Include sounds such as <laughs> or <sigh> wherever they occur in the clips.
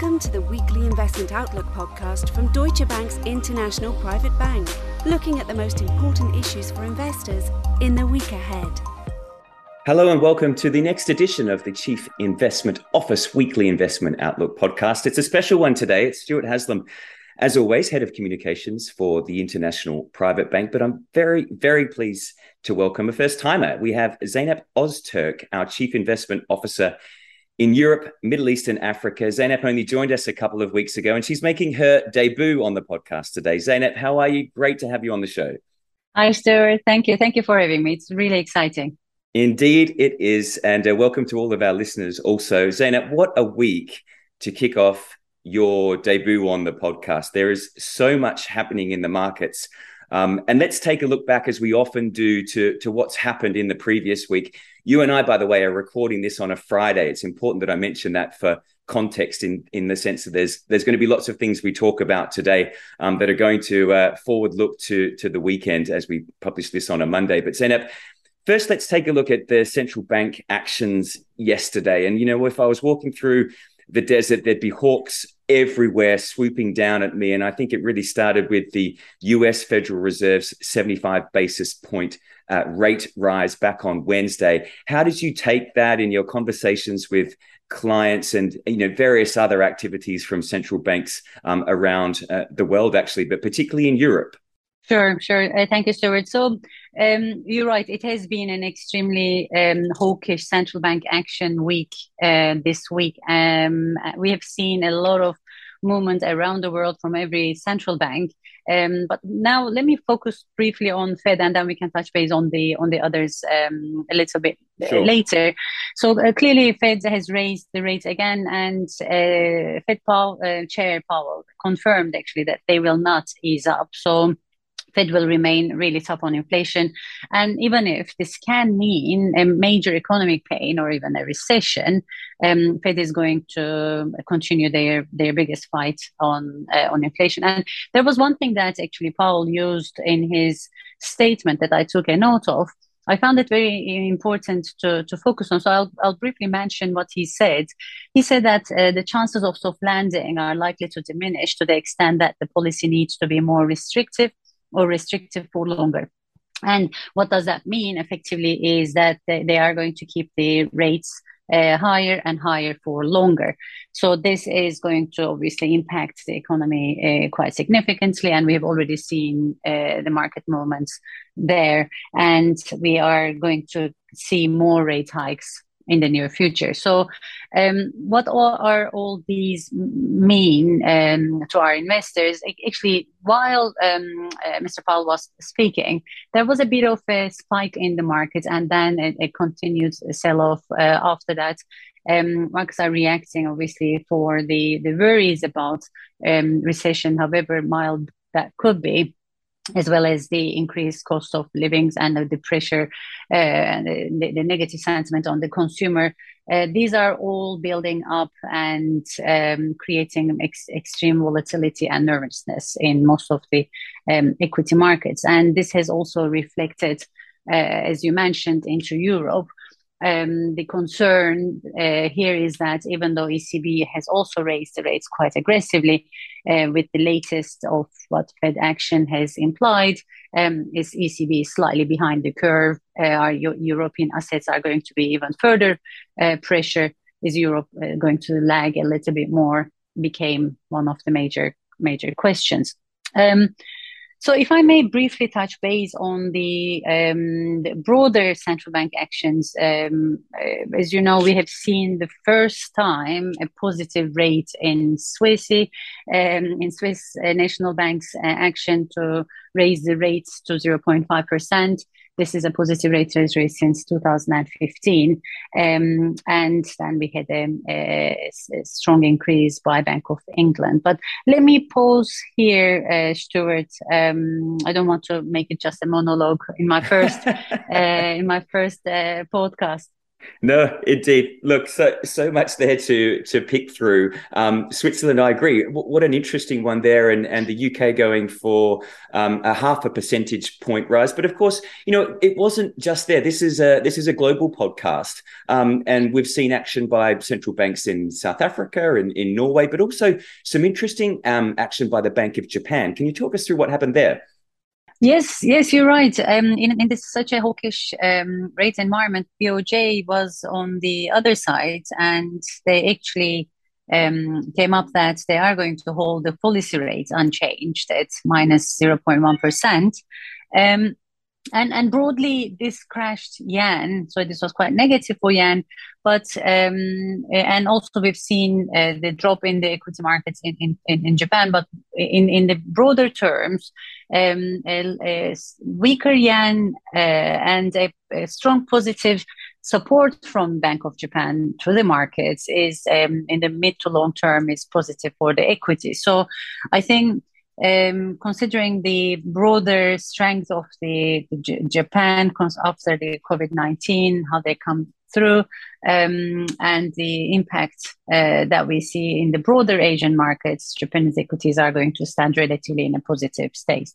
Welcome to the weekly Investment Outlook podcast from Deutsche Bank's International Private Bank, looking at the most important issues for investors in the week ahead. Hello and welcome to the next edition of the Chief Investment Office Weekly Investment Outlook podcast. It's a special one today. It's Stuart Haslam, as always, Head of Communications for the International Private Bank. But I'm very, very pleased to welcome a first timer. We have Zeynep Ozturk, our Chief Investment Officer in Europe, Middle East, and Africa. Zeynep only joined us a couple of weeks ago, and she's making her debut on the podcast today. Zeynep, how are you? Great to have you on the show. Hi, Stuart. Thank you. Thank you for having me. It's really exciting. Indeed, it is. And uh, welcome to all of our listeners also. Zeynep, what a week to kick off your debut on the podcast. There is so much happening in the markets. Um, and let's take a look back, as we often do, to, to what's happened in the previous week. You and I, by the way, are recording this on a Friday. It's important that I mention that for context in in the sense that there's there's going to be lots of things we talk about today um, that are going to uh, forward look to to the weekend as we publish this on a Monday. But Zeynep, first let's take a look at the central bank actions yesterday. And you know, if I was walking through the desert, there'd be hawks everywhere swooping down at me. And I think it really started with the US Federal Reserve's 75 basis point uh, rate rise back on Wednesday. How did you take that in your conversations with clients and you know various other activities from central banks um, around uh, the world, actually, but particularly in Europe? Sure, sure. Uh, thank you, Stuart. So um, you're right. It has been an extremely um, hawkish central bank action week uh, this week. Um, we have seen a lot of movement around the world from every central bank. Um, but now let me focus briefly on Fed, and then we can touch base on the on the others um, a little bit sure. later. So uh, clearly, Fed has raised the rates again, and uh, Fed Powell, uh, Chair Powell confirmed actually that they will not ease up. So Fed will remain really tough on inflation. And even if this can mean a major economic pain or even a recession, um, Fed is going to continue their their biggest fight on uh, on inflation. And there was one thing that actually Powell used in his statement that I took a note of. I found it very important to, to focus on. So I'll, I'll briefly mention what he said. He said that uh, the chances of soft landing are likely to diminish to the extent that the policy needs to be more restrictive or restrictive for longer. And what does that mean effectively is that they are going to keep the rates uh, higher and higher for longer. So this is going to obviously impact the economy uh, quite significantly, and we have already seen uh, the market movements there, and we are going to see more rate hikes in the near future. So, um, what all are all these mean um, to our investors? Actually, while um, uh, Mr. Powell was speaking, there was a bit of a spike in the market, and then a, a continued sell-off uh, after that. Um, markets are reacting, obviously, for the the worries about um, recession, however mild that could be as well as the increased cost of livings and the pressure uh, and the, the, negative sentiment on the consumer. Uh, these are all building up and um, creating ex- extreme volatility and nervousness in most of the um, equity markets. And this has also reflected, uh, as you mentioned, into Europe, um, the concern uh, here is that even though ECB has also raised the rates quite aggressively, uh, with the latest of what Fed action has implied, um, is ECB slightly behind the curve. Uh, European assets are going to be even further uh, pressure. Is Europe uh, going to lag a little bit more? Became one of the major major questions. Um, so, if I may briefly touch base on the, um, the broader central bank actions, um, uh, as you know, we have seen the first time a positive rate in Swissy, um, in Swiss uh, National Bank's uh, action to raise the rates to 0.5 percent. This is a positive rate treasury since 2015. Um, and then we had a, a, a, strong increase by Bank of England. But let me pause here, uh, Stuart. Um, I don't want to make it just a monologue in my first <laughs> uh, in my first uh, podcast. No, indeed. Look, so so much there to to pick through. Um, Switzerland, I agree. W- what an interesting one there, and and the UK going for um, a half a percentage point rise. But of course, you know, it wasn't just there. This is a this is a global podcast, um, and we've seen action by central banks in South Africa and in Norway, but also some interesting um, action by the Bank of Japan. Can you talk us through what happened there? Yes, yes, you're right. Um, in, in this such a hawkish um, rate environment, BOJ was on the other side, and they actually um, came up that they are going to hold the policy rate unchanged at minus 0.1 percent. Um, and and broadly this crashed yen so this was quite negative for yen but um, and also we've seen uh, the drop in the equity markets in, in, in japan. But in in the broader terms um, a, a weaker yen uh, and a, a, strong positive support from bank of japan to the markets is um, in the mid to long term is positive for the equity. So i think um, considering the broader strength of the, J- Japan after the COVID 19, how they come through, um, and the impact uh, that we see in the broader Asian markets, Japanese equities are going to stand relatively in a positive state.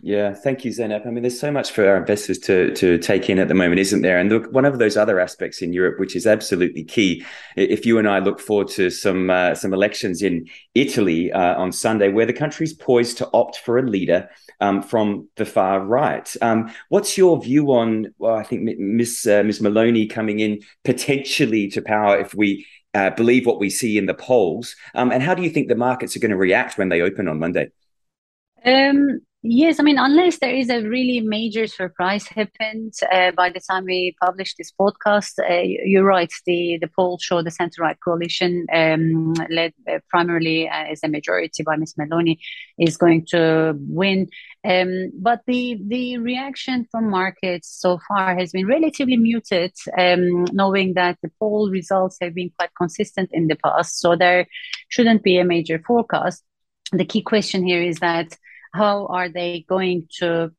Yeah, thank you, Zeynep. I mean, there's so much for our investors to to take in at the moment, isn't there? And look, one of those other aspects in Europe, which is absolutely key, if you and I look forward to some uh, some elections in Italy uh, on Sunday, where the country's poised to opt for a leader um, from the far right. Um, what's your view on? Well, I think Miss uh, Miss Meloni coming in potentially to power if we. Uh, believe what we see in the polls, um, and how do you think the markets are going to react when they open on Monday? Um, Yes, I mean, unless there is a really major surprise happened uh, by the time we publish this podcast, uh, you're right. The the polls show the centre right coalition, um, led uh, primarily as a majority by Ms. Meloni, is going to win. Um, but the the reaction from markets so far has been relatively muted, um, knowing that the poll results have been quite consistent in the past. So there shouldn't be a major forecast. The key question here is that how are they going to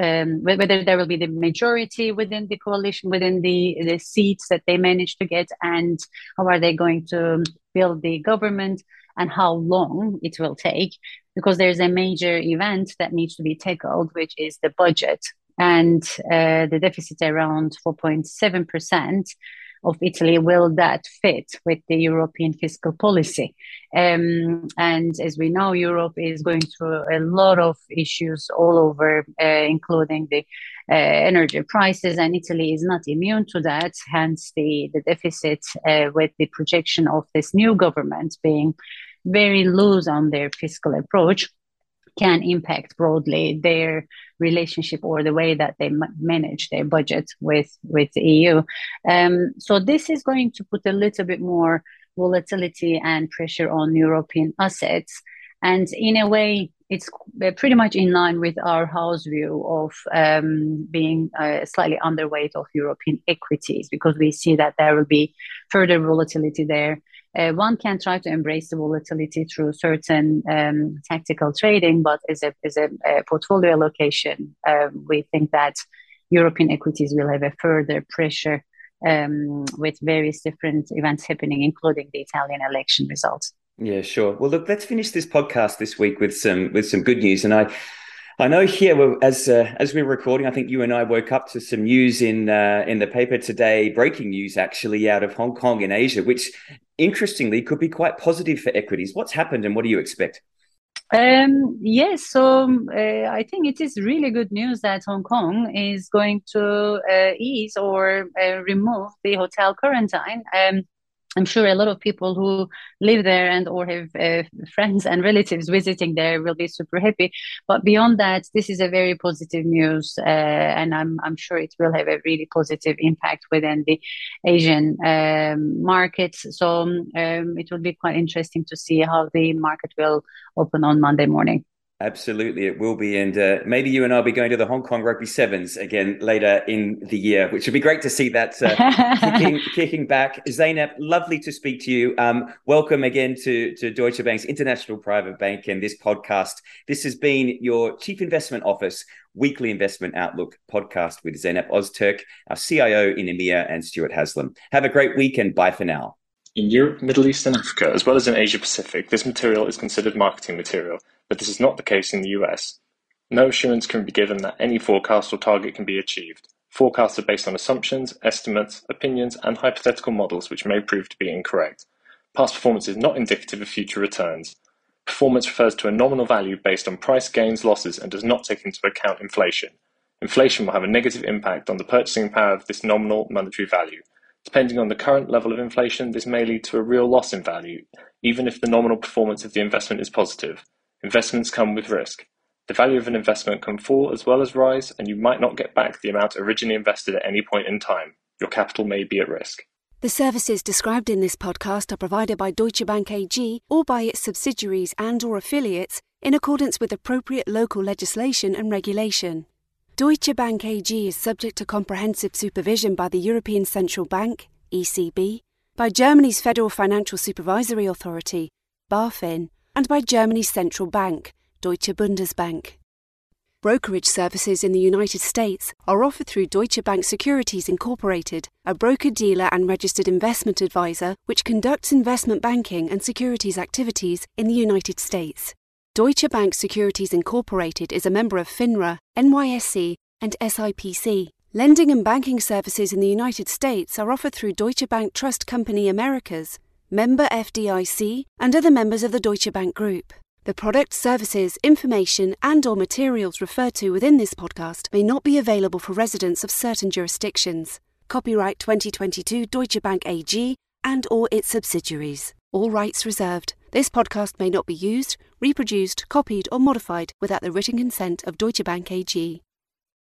um, whether there will be the majority within the coalition, within the, the seats that they manage to get, and how are they going to build the government, and how long it will take, because there's a major event that needs to be tackled, which is the budget, and uh, the deficit around 4.7% of Italy, will that fit with the European fiscal policy? Um, and as we know, Europe is going through a lot of issues all over, uh, including the uh, energy prices, and Italy is not immune to that. Hence, the, the deficit uh, with the projection of this new government being very loose on their fiscal approach can impact broadly their relationship or the way that they manage their budget with with the EU. Um, so this is going to put a little bit more volatility and pressure on European assets, and in a way. It's pretty much in line with our house view of um, being uh, slightly underweight of European equities because we see that there will be further volatility there uh, one can try to embrace the volatility through certain um, tactical trading, but as a, as a, a portfolio allocation, uh, we think that European equities will have a further pressure um, with various different events happening, including the Italian election results. Yeah, sure. Well, look, let's finish this podcast this week with some with some good news, and I I know here as uh, as we're recording, I think you and I woke up to some news in uh, in the paper today, breaking news actually out of Hong Kong in Asia, which interestingly could be quite positive for equities. What's happened, and what do you expect? Um, yes, so um, uh, I think it is really good news that Hong Kong is going to uh, ease or uh, remove the hotel quarantine. Um, I'm sure a lot of people who live there and or have uh, friends and relatives visiting there will be super happy. But beyond that, this is a very positive news, uh, and I'm I'm sure it will have a really positive impact within the Asian um, markets. So um, it will be quite interesting to see how the market will open on Monday morning. Absolutely, it will be. And uh, maybe you and I will be going to the Hong Kong Rugby Sevens again later in the year, which would be great to see that uh, kicking, <laughs> kicking, back. Zeynep, lovely to speak to you. Um, welcome again to, to Deutsche Bank's International Private Bank and this podcast. This has been your Chief Investment Office weekly investment outlook podcast with Zeynep Ozturk, our CIO in EMEA, and Stuart Haslam. Have a great week and bye for now. In Europe, Middle East, and Africa, as well as in Asia Pacific, this material is considered marketing material, but this is not the case in the US. No assurance can be given that any forecast or target can be achieved. Forecasts are based on assumptions, estimates, opinions, and hypothetical models which may prove to be incorrect. Past performance is not indicative of future returns. Performance refers to a nominal value based on price gains, losses, and does not take into account inflation. Inflation will have a negative impact on the purchasing power of this nominal monetary value. Depending on the current level of inflation, this may lead to a real loss in value, even if the nominal performance of the investment is positive. Investments come with risk. The value of an investment can fall as well as rise, and you might not get back the amount originally invested at any point in time. Your capital may be at risk. The services described in this podcast are provided by Deutsche Bank AG or by its subsidiaries and or affiliates in accordance with appropriate local legislation and regulation. Deutsche Bank AG is subject to comprehensive supervision by the European Central Bank, ECB, by Germany's Federal Financial Supervisory Authority, BaFin, and by Germany's central bank, Deutsche Bundesbank. Brokerage services in the United States are offered through Deutsche Bank Securities Incorporated, a broker dealer and registered investment advisor which conducts investment banking and securities activities in the United States. Deutsche Bank Securities Incorporated is a member of FINRA, NYSE, and SIPC. Lending and banking services in the United States are offered through Deutsche Bank Trust Company Americas, member FDIC, and other members of the Deutsche Bank Group. The products, services, information, and or materials referred to within this podcast may not be available for residents of certain jurisdictions. Copyright 2022 Deutsche Bank AG and or its subsidiaries. All rights reserved. This podcast may not be used, reproduced, copied, or modified without the written consent of Deutsche Bank AG.